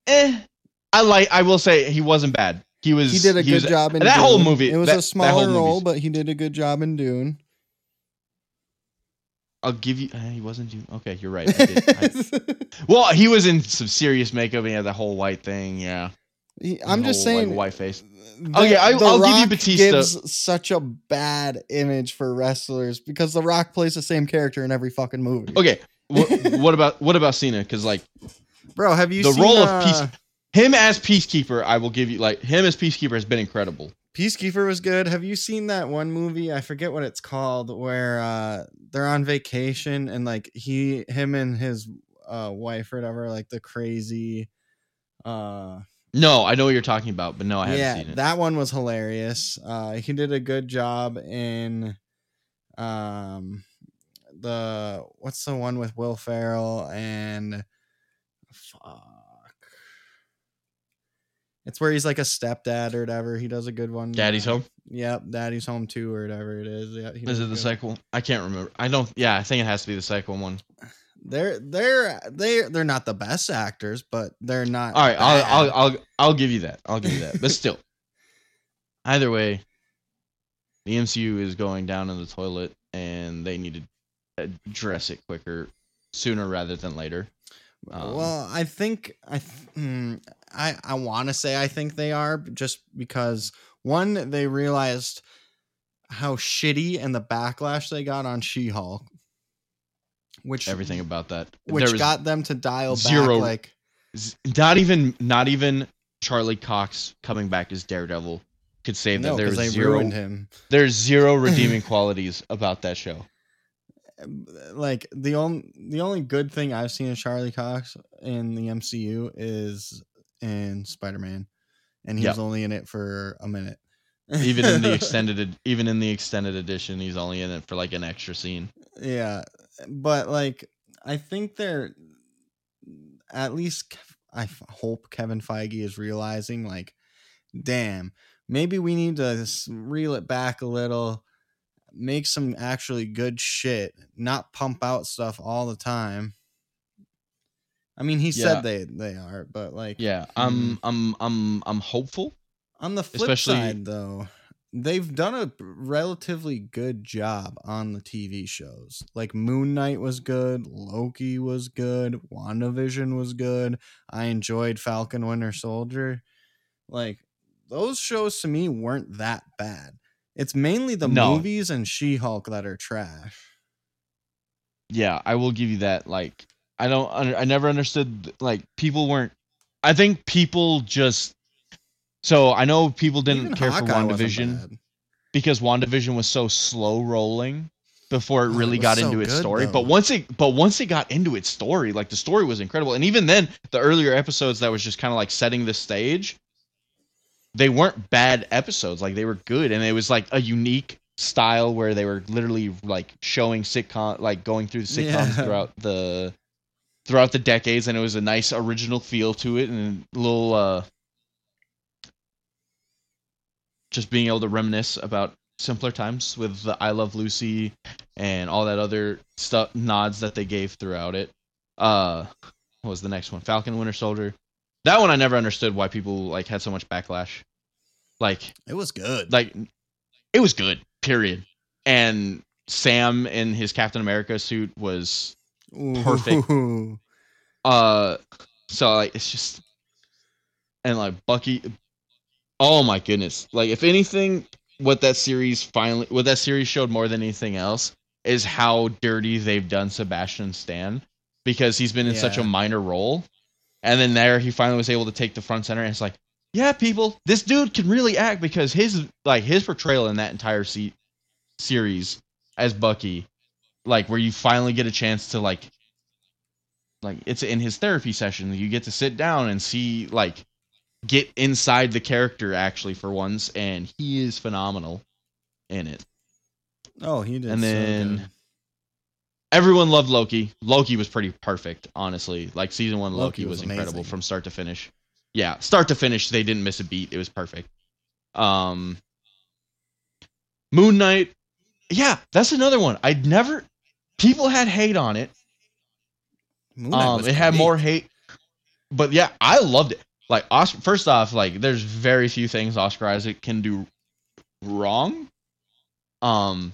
Eh, I like. I will say he wasn't bad. He was. he did a good was- job in that whole movie- It was that- a smaller role, but he did a good job in Dune. I'll give you. eh, he wasn't. Dune- Okay, you're right. I did. I- well, he was in some serious makeup. and He had the whole white thing. Yeah. He- I'm just whole, like, saying. white face. the- Oh, yeah, I, I'll give you Batista. Gives such a bad image for wrestlers because The Rock plays the same character in every fucking movie. Okay. what, what about what about Cena? Because like Bro, have you The seen role of uh, peace- him as peacekeeper, I will give you like him as peacekeeper has been incredible. Peacekeeper was good. Have you seen that one movie? I forget what it's called, where uh they're on vacation and like he, him, and his uh wife or whatever, like the crazy. uh No, I know what you're talking about, but no, I haven't yeah, seen it. that one was hilarious. Uh, he did a good job in um the what's the one with Will Ferrell and fuck. It's where he's like a stepdad or whatever. He does a good one. Daddy's uh, Home. Yep, Daddy's Home too or whatever it is. Yeah, Is it the second? I can't remember. I don't. Yeah, I think it has to be the second one. They're they're they they're not the best actors, but they're not. All right, I'll. I'll I'll I'll give you that. I'll give you that. But still, either way, the MCU is going down in the toilet, and they need to address it quicker, sooner rather than later. Um, well, I think I th- mm, I I want to say I think they are just because one they realized how shitty and the backlash they got on She-Hulk, which Everything about that. which got them to dial zero- back like not even not even Charlie Cox coming back as Daredevil could save no that. There's zero. ruined him. There's zero redeeming qualities about that show. Like the only the only good thing I've seen of Charlie Cox in the MCU is in Spider-Man, and he Yep. was only in it for a minute. Even in the extended, even in the extended edition, he's only in it for like an extra scene. Yeah, but like I think they're at least I hope Kevin Feige is realizing like, damn, maybe we need to reel it back a little, make some actually good shit, not pump out stuff all the time. I mean, he Yeah. said they they are, but like, Yeah, mm-hmm. I'm I'm I'm I'm hopeful. on the flip especially- side though, they've done a relatively good job on the TV shows. Like Moon Knight was good, Loki was good, WandaVision was good. I enjoyed Falcon Winter Soldier. Like those shows to me weren't that bad. It's mainly the No. movies and She-Hulk that are trash. Yeah, I will give you that. Like, I don't, I never understood. Like, people weren't. I think people just So I know people didn't Even care Hawkeye for WandaVision because WandaVision was so slow rolling before it Oh, it really got so into its good, story. though. But once it but once it got into its story, like the story was incredible. And even then, the earlier episodes that was just kind of like setting the stage, they weren't bad episodes. Like they were good and it was like a unique style where they were literally like showing sitcom like going through the sitcoms Yeah. throughout the throughout the decades and it was a nice original feel to it and a little uh just being able to reminisce about simpler times with the I Love Lucy and all that other stuff nods that they gave throughout it. Uh what was the next one? Falcon Winter Soldier. That one I never understood why people like had so much backlash. Like It was good. like it was good, period. And Sam in his Captain America suit was perfect. Ooh. uh so like it's just and like Bucky oh my goodness. Like if anything what that series finally what that series showed more than anything else is how dirty they've done Sebastian Stan because he's been in such a minor role. And then there he finally was able to take the front center and it's like, yeah, people, this dude can really act because his like his portrayal in that entire se- series as Bucky like where you finally get a chance to like like it's in his therapy session you get to sit down and see like get inside the character actually for once and he is phenomenal in it. Oh, he did. And so then- good. everyone loved loki. Loki was pretty perfect honestly. Like season one loki, Loki was, was incredible from start to finish. Yeah start to finish they didn't miss a beat. It was perfect. Um moon knight yeah that's another one. I'd never people had hate on it. Moon Knight um it had more hate but yeah i loved it like oscar first off like there's very few things oscar isaac can do wrong. Um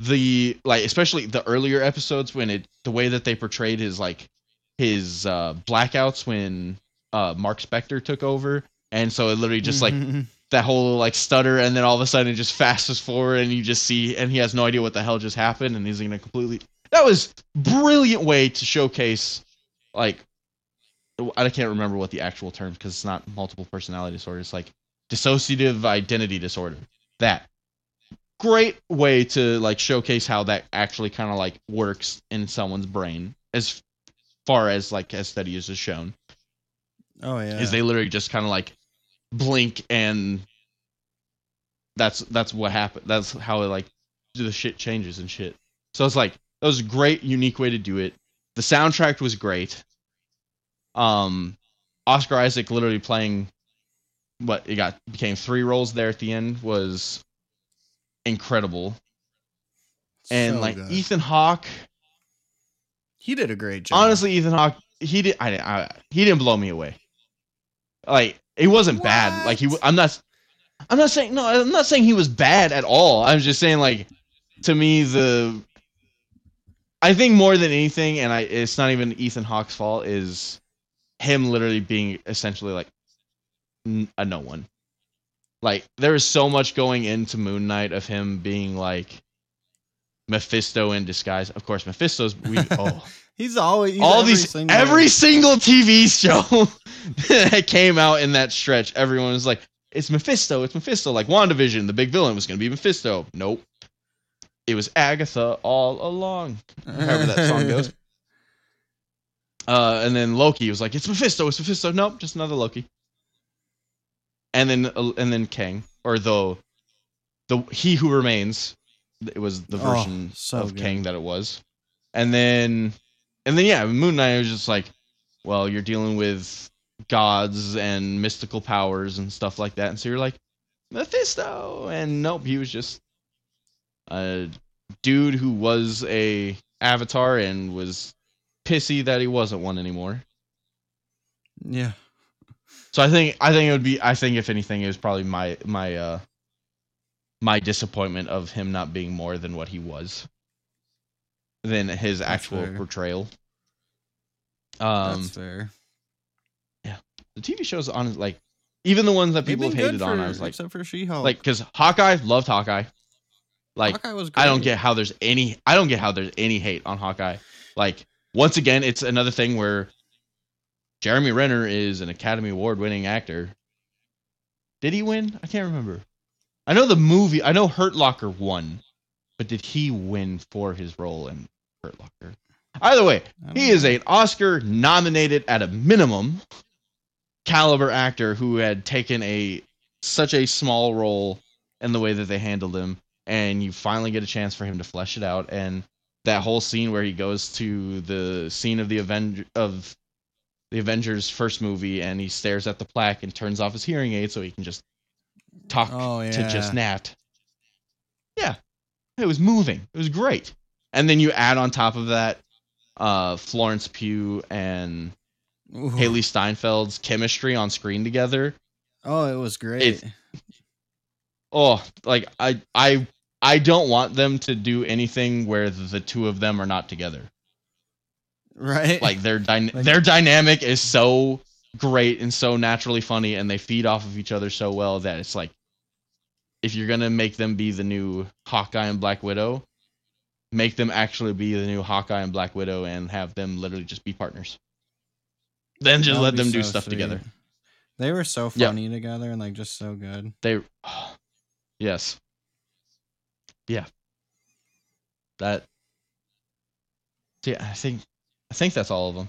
the like especially the earlier episodes when it the way that they portrayed his like his uh blackouts when uh marc spector took over. And so it literally just like that whole like stutter and then all of a sudden it just fastest forward and you just see and he has no idea what the hell just happened and he's gonna completely that was brilliant way to showcase like i can't remember what the actual term because it's not multiple personality disorder it's like dissociative identity disorder that. Great way to like showcase how that actually kind of like works in someone's brain as far as like as studies has shown. Oh yeah. is they literally just kind of like blink and that's that's what happened that's how it like the shit changes and shit. So it's like that was a great unique way to do it. The soundtrack was great um oscar isaac literally playing what it got became three roles there at the end was incredible. And So like good. ethan hawke he did a great job. honestly ethan hawke he did I, I he didn't blow me away. Like it wasn't bad. Like he i'm not i'm not saying no i'm not saying he was bad at all. I'm just saying like to me the i think more than anything and i it's not even ethan hawke's fault is him literally being essentially like a no one like there is so much going into moon knight of him being like mephisto in disguise of course mephisto's we oh he's always he's all every these single- every single TV show that came out in that stretch, everyone was like, "It's Mephisto, it's Mephisto." Like WandaVision, the big villain was going to be Mephisto. Nope, it was Agatha all along. However that song goes. Uh, and then Loki was like, "It's Mephisto, it's Mephisto." Nope, just another Loki. And then uh, and then Kang or the the He Who Remains. It was the Oh, version so of good. Kang that it was. And then and then yeah, Moon Knight was just like, well, you're dealing with gods and mystical powers and stuff like that, and so you're like, Mephisto, and nope, he was just a dude who was a avatar and was pissy that he wasn't one anymore. yeah. So I think I think it would be I think if anything it was probably my my uh my disappointment of him not being more than what he was than his That's actual fair. portrayal. Um That's fair. Yeah. The TV shows on like even the ones that people have hated good on, I was like except for She-Hulk. like because Hawkeye loved Hawkeye. Like Hawkeye was great. I don't get how there's any I don't get how there's any hate on Hawkeye. Like once again, it's another thing where Jeremy Renner is an Academy Award winning actor. Did he win? I can't remember. I know the movie. I know Hurt Locker won, but did he win for his role in Hurt Locker? Either way, he know. is an Oscar nominated at a minimum caliber actor who had taken a such a small role in the way that they handled him and you finally get a chance for him to flesh it out and that whole scene where he goes to the scene of the Avenger of the Avengers first movie and he stares at the plaque and turns off his hearing aid so he can just talk Oh, to just. Nat. Yeah. It was moving. It was great. And then you add on top of that uh Florence Pugh and Ooh. Hailee Steinfeld's chemistry on screen together. Oh, it was great. Oh, like I I I don't want them to do anything where the two of them are not together. right? Like their Like- their dynamic is so great and so naturally funny and they feed off of each other so well that it's like if you're going to make them be the new Hawkeye and Black Widow, make them actually be the new Hawkeye and Black Widow and have them literally just be partners. Then just let them do stuff sweet. together. They were so funny together and like just so good. They, yes, yeah. That, yeah. I think, I think that's all of them.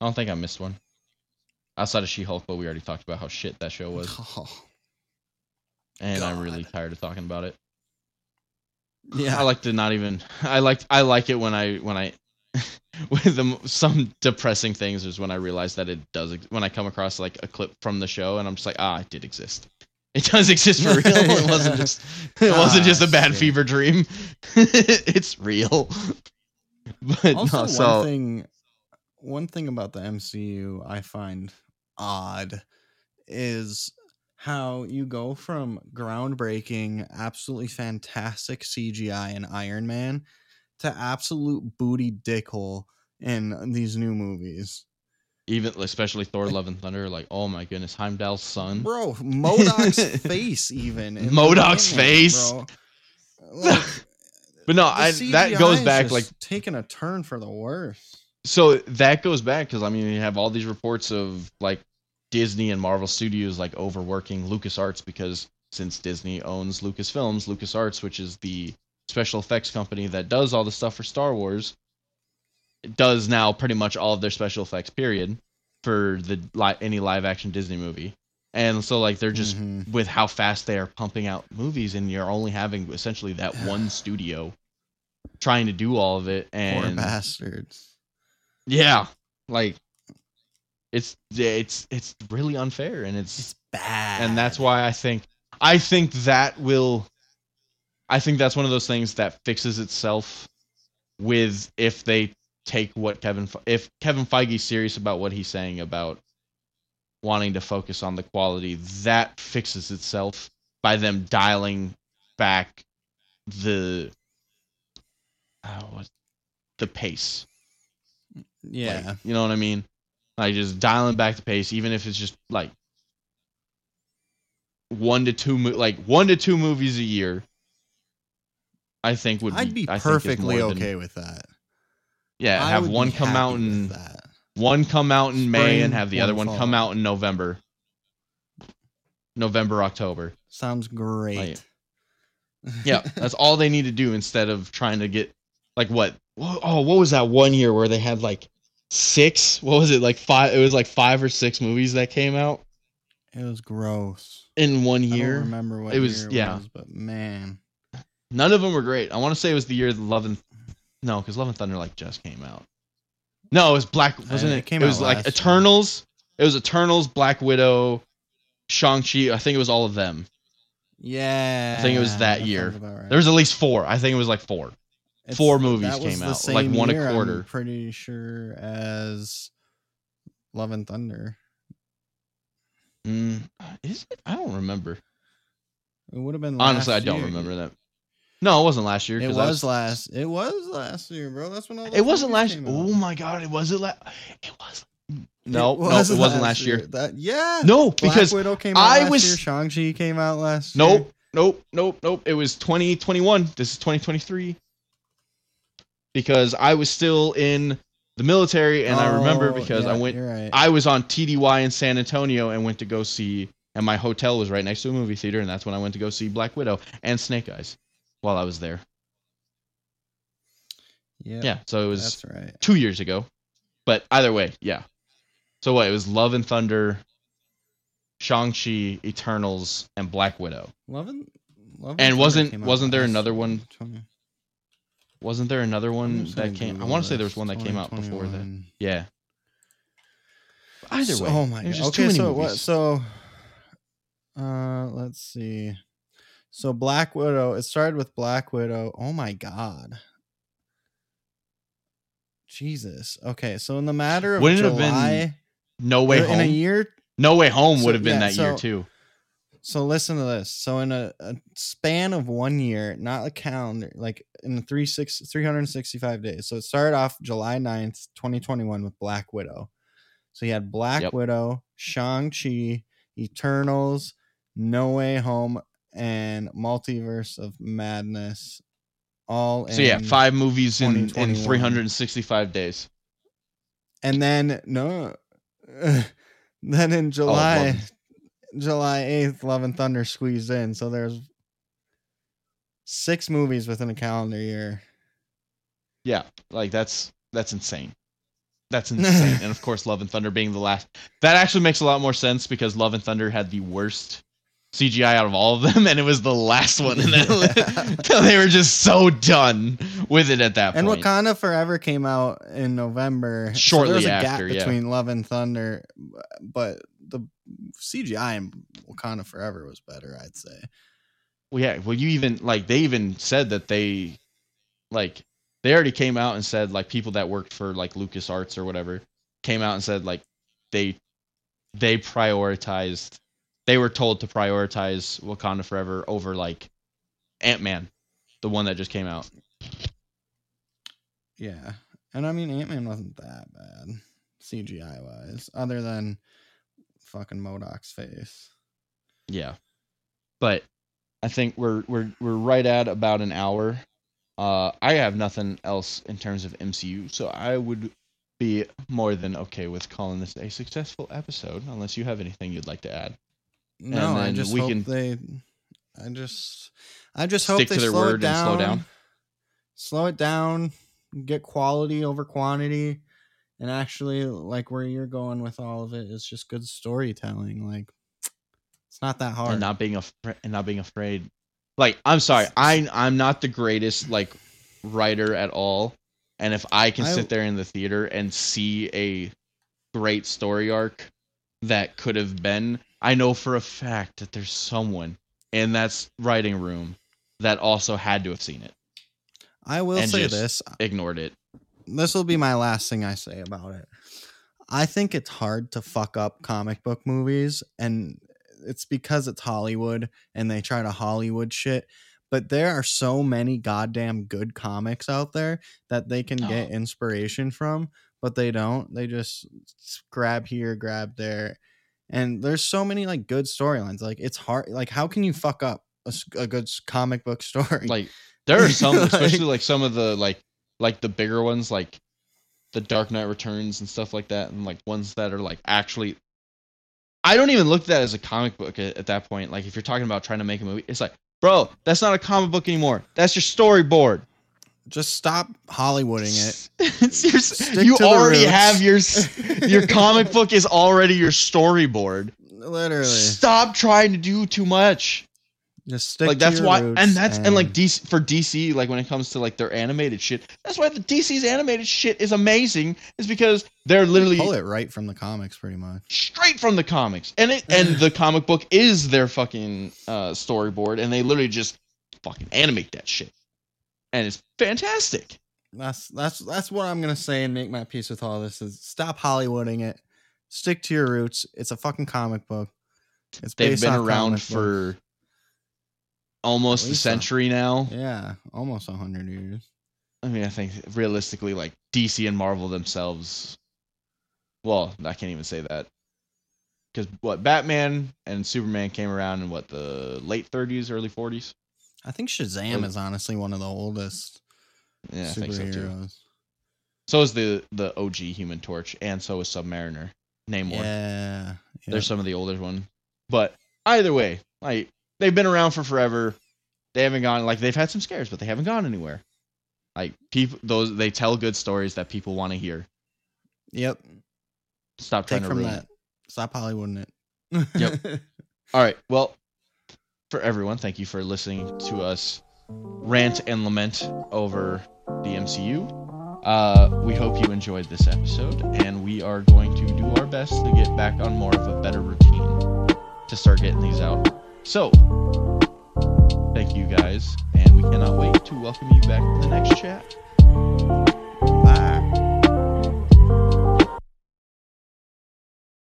I don't think I missed one. Outside of She-Hulk, but we already talked about how shit that show was, Oh, and I'm really tired of talking about it. yeah. I like to not even. I like. I like it when I when I. with the, some depressing things is when I realize that it does. When I come across like a clip from the show, and I'm just like, ah, it did exist. It does exist for real. It wasn't just. It wasn't Ah, just a bad shit. fever dream. it's real. But also no, so one thing one thing about the MCU I find odd is how you go from groundbreaking, absolutely fantastic CGI in Iron Man to absolute booty dickhole in these new movies. Even especially Thor: Love and Thunder, like, oh my goodness, Heimdall's son. Bro, MODOK's face even. MODOK's face? bro. Like, But no, I that goes back just like taking a turn for the worse. so that goes back because I mean you have all these reports of like Disney and Marvel Studios like overworking LucasArts because since Disney owns Lucasfilms, LucasArts, which is the special effects company that does all the stuff for Star Wars, does now pretty much all of their special effects. Period for the li- any live action Disney movie, and so like they're just Mhm. with how fast they are pumping out movies, and you're only having essentially that one studio trying to do all of it, Poor and bastards. yeah, like it's it's it's really unfair, and it's, bad. and that's why I think I think that will, I think that's one of those things that fixes itself with if they take what Kevin if Kevin Feige's serious about what he's saying about wanting to focus on the quality, that fixes itself by them dialing back the uh, what the pace. Yeah. Like, you know what I mean? Like just dialing back the pace, even if it's just like one to two, mo- like one to two movies a year. I think would be. I'd be I perfectly more than- okay with that. Yeah, I have one come out in one come out in May and have the other one come out in November. November, October. Sounds great. Yeah, that's all they need to do instead of trying to get like what? Oh, what was that one year where they had like six? What was it like five? It was like five or six movies that came out it was gross. in one I don't year. remember what It was- year it yeah. was, but man. None of them were great. I want to say it was the year Love and no, because Love and Thunder like just came out. No, it was Black. Wasn't Uh, it? it came it was like last year. Eternals. It was Eternals, Black Widow, Shang Chi. I think it was all of them. Yeah. I think it was that sounds year. right. There was at least four. I think it was like four. It's- four movies came out, like one a year, I'm quarter. pretty sure as Love and Thunder. Mm, is it? I don't remember. It would have been. Honestly, I don't year. remember that. No, it wasn't last year. It was, I last. It was last year, bro. That's when all. It wasn't last. Oh my god! It wasn't last. It was. No, no, was it wasn't last year. That yeah. No, Black because Widow came out I last was- year. Shang Chi came out last year. Nope, nope, nope, nope. It was 2021. This is 2023. Because I was still in the military, and I remember Oh, because yeah, I went. Right. I was on TDY in San Antonio and went to go see and my hotel was right next to a movie theater, and that's when I went to go see Black Widow and Snake Eyes while I was there. Yeah, Yeah, so it was right. two years ago. But either way, yeah. So what? It was Love and Thunder, Shang Chi, Eternals, and Black Widow. Love and Love And Thunder wasn't- wasn't there another one 20 Wasn't there another one I'm just gonna that came? I want to say there was one that came out before that. 2021. Yeah. Either So- way, oh my god. Okay, so what? So, uh, let's see. So Black Widow. It started with Black Widow. Oh my god. Jesus. Okay, so in the matter of Wouldn't it have been July, No Way in Home. a year. no Way Home so- would have been yeah, that year too. So listen to this. So in a, a span of one year, not a calendar, like in three six, 365 days. So it started off July 9th, 2021 with Black Widow. So you had Black Yep. Widow, Shang-Chi, Eternals, No Way Home, and Multiverse of Madness. All So yeah, five movies in, in 365 days. And then no then in Oh, July Love- July 8th, Love and Thunder squeezed in. So there's six movies within a calendar year. Yeah, like that's that's insane. That's insane. and of course, Love and Thunder being the last. That actually makes a lot more sense because Love and Thunder had the worst CGI out of all of them, and it was the last one. And then they were just so done with it at that And point. Wakanda Forever came out in November. Shortly so Shortly there's a after, gap yeah. between Love and Thunder, but the CGI in Wakanda Forever was better, I'd say. Well, yeah. Well, you even like they even said that they like they already came out and said like people that worked for like Lucas Arts or whatever came out and said like they they prioritized they were told to prioritize Wakanda Forever over like Ant Man, the one that just came out. Yeah. And I mean, Ant Man wasn't that bad, CGI wise, other than fucking MODOK's face. Yeah. But I think we're we're we're right at about an hour. Uh I have nothing else in terms of MCU, so I would be more than okay with calling this a successful episode unless you have anything you'd like to add. No, I just we hope can they. I just, I just hope they slow it down, slow down. slow it down, get quality over quantity, and actually, like where you're going with all of it is just good storytelling. Like, it's not that hard. and not being afraid and not being afraid. Like I'm sorry, I I'm not the greatest like writer at all, and if I can I- sit there in the theater and see a great story arc that could have been, I know for a fact that there's someone in that writing room that also had to have seen it, I will say this: ignored it. this will be my last thing I say about it. I think it's hard to fuck up comic book movies, and it's because it's Hollywood and they try to Hollywood shit. But there are so many goddamn good comics out there that they can get Oh. inspiration from, but they don't. They just grab here, grab there. And there's so many like good storylines. Like it's hard. Like how can you fuck up a good comic book story? Like there are some, Like- especially like some of the like like the bigger ones, like the Dark Knight Returns and stuff like that, and like ones that are like actually. I don't even look at that as a comic book at, at that point. Like if you're talking about trying to make a movie, it's like, bro, that's not a comic book anymore. That's your storyboard. Just stop Hollywooding it. You already have your your comic book is already your storyboard. Literally. Stop trying to do too much. Just stick like that's why and that's and, like DC for DC like when it comes to like their animated shit that's why the DC's animated shit is amazing is because they're literally pull it right from the comics pretty much. straight from the comics and it and the comic book is their fucking uh storyboard and they literally just fucking animate that shit and it's fantastic That's that's that's what I'm gonna say and make my peace with all this is stop Hollywooding it. Stick to your roots. It's a fucking comic book. It's they've based been around comic books. for almost a so. century now yeah, almost a hundred years. I mean I think realistically like DC and Marvel themselves well I can't even say that because what Batman and Superman came around in what the late 30s, early 40s. I think Shazam is honestly one of the oldest Yeah, I think so too. superheroes. So is the the OG Human Torch, and so is Submariner. Name one. Yeah, They're some of the older one. But either way, like they've been around for forever. They haven't gone like they've had some scares, but they haven't gone anywhere. Like people, those they tell good stories that people want to hear. Yep. Stop trying Take to from ruin that. Stop Hollywooding it. Yep. All right. Well, for everyone, thank you for listening to us rant and lament over the MCU. Uh, we hope you enjoyed this episode, and we are going to do our best to get back on more of a better routine to start getting these out. So, thank you guys, and we cannot wait to welcome you back to the next chat.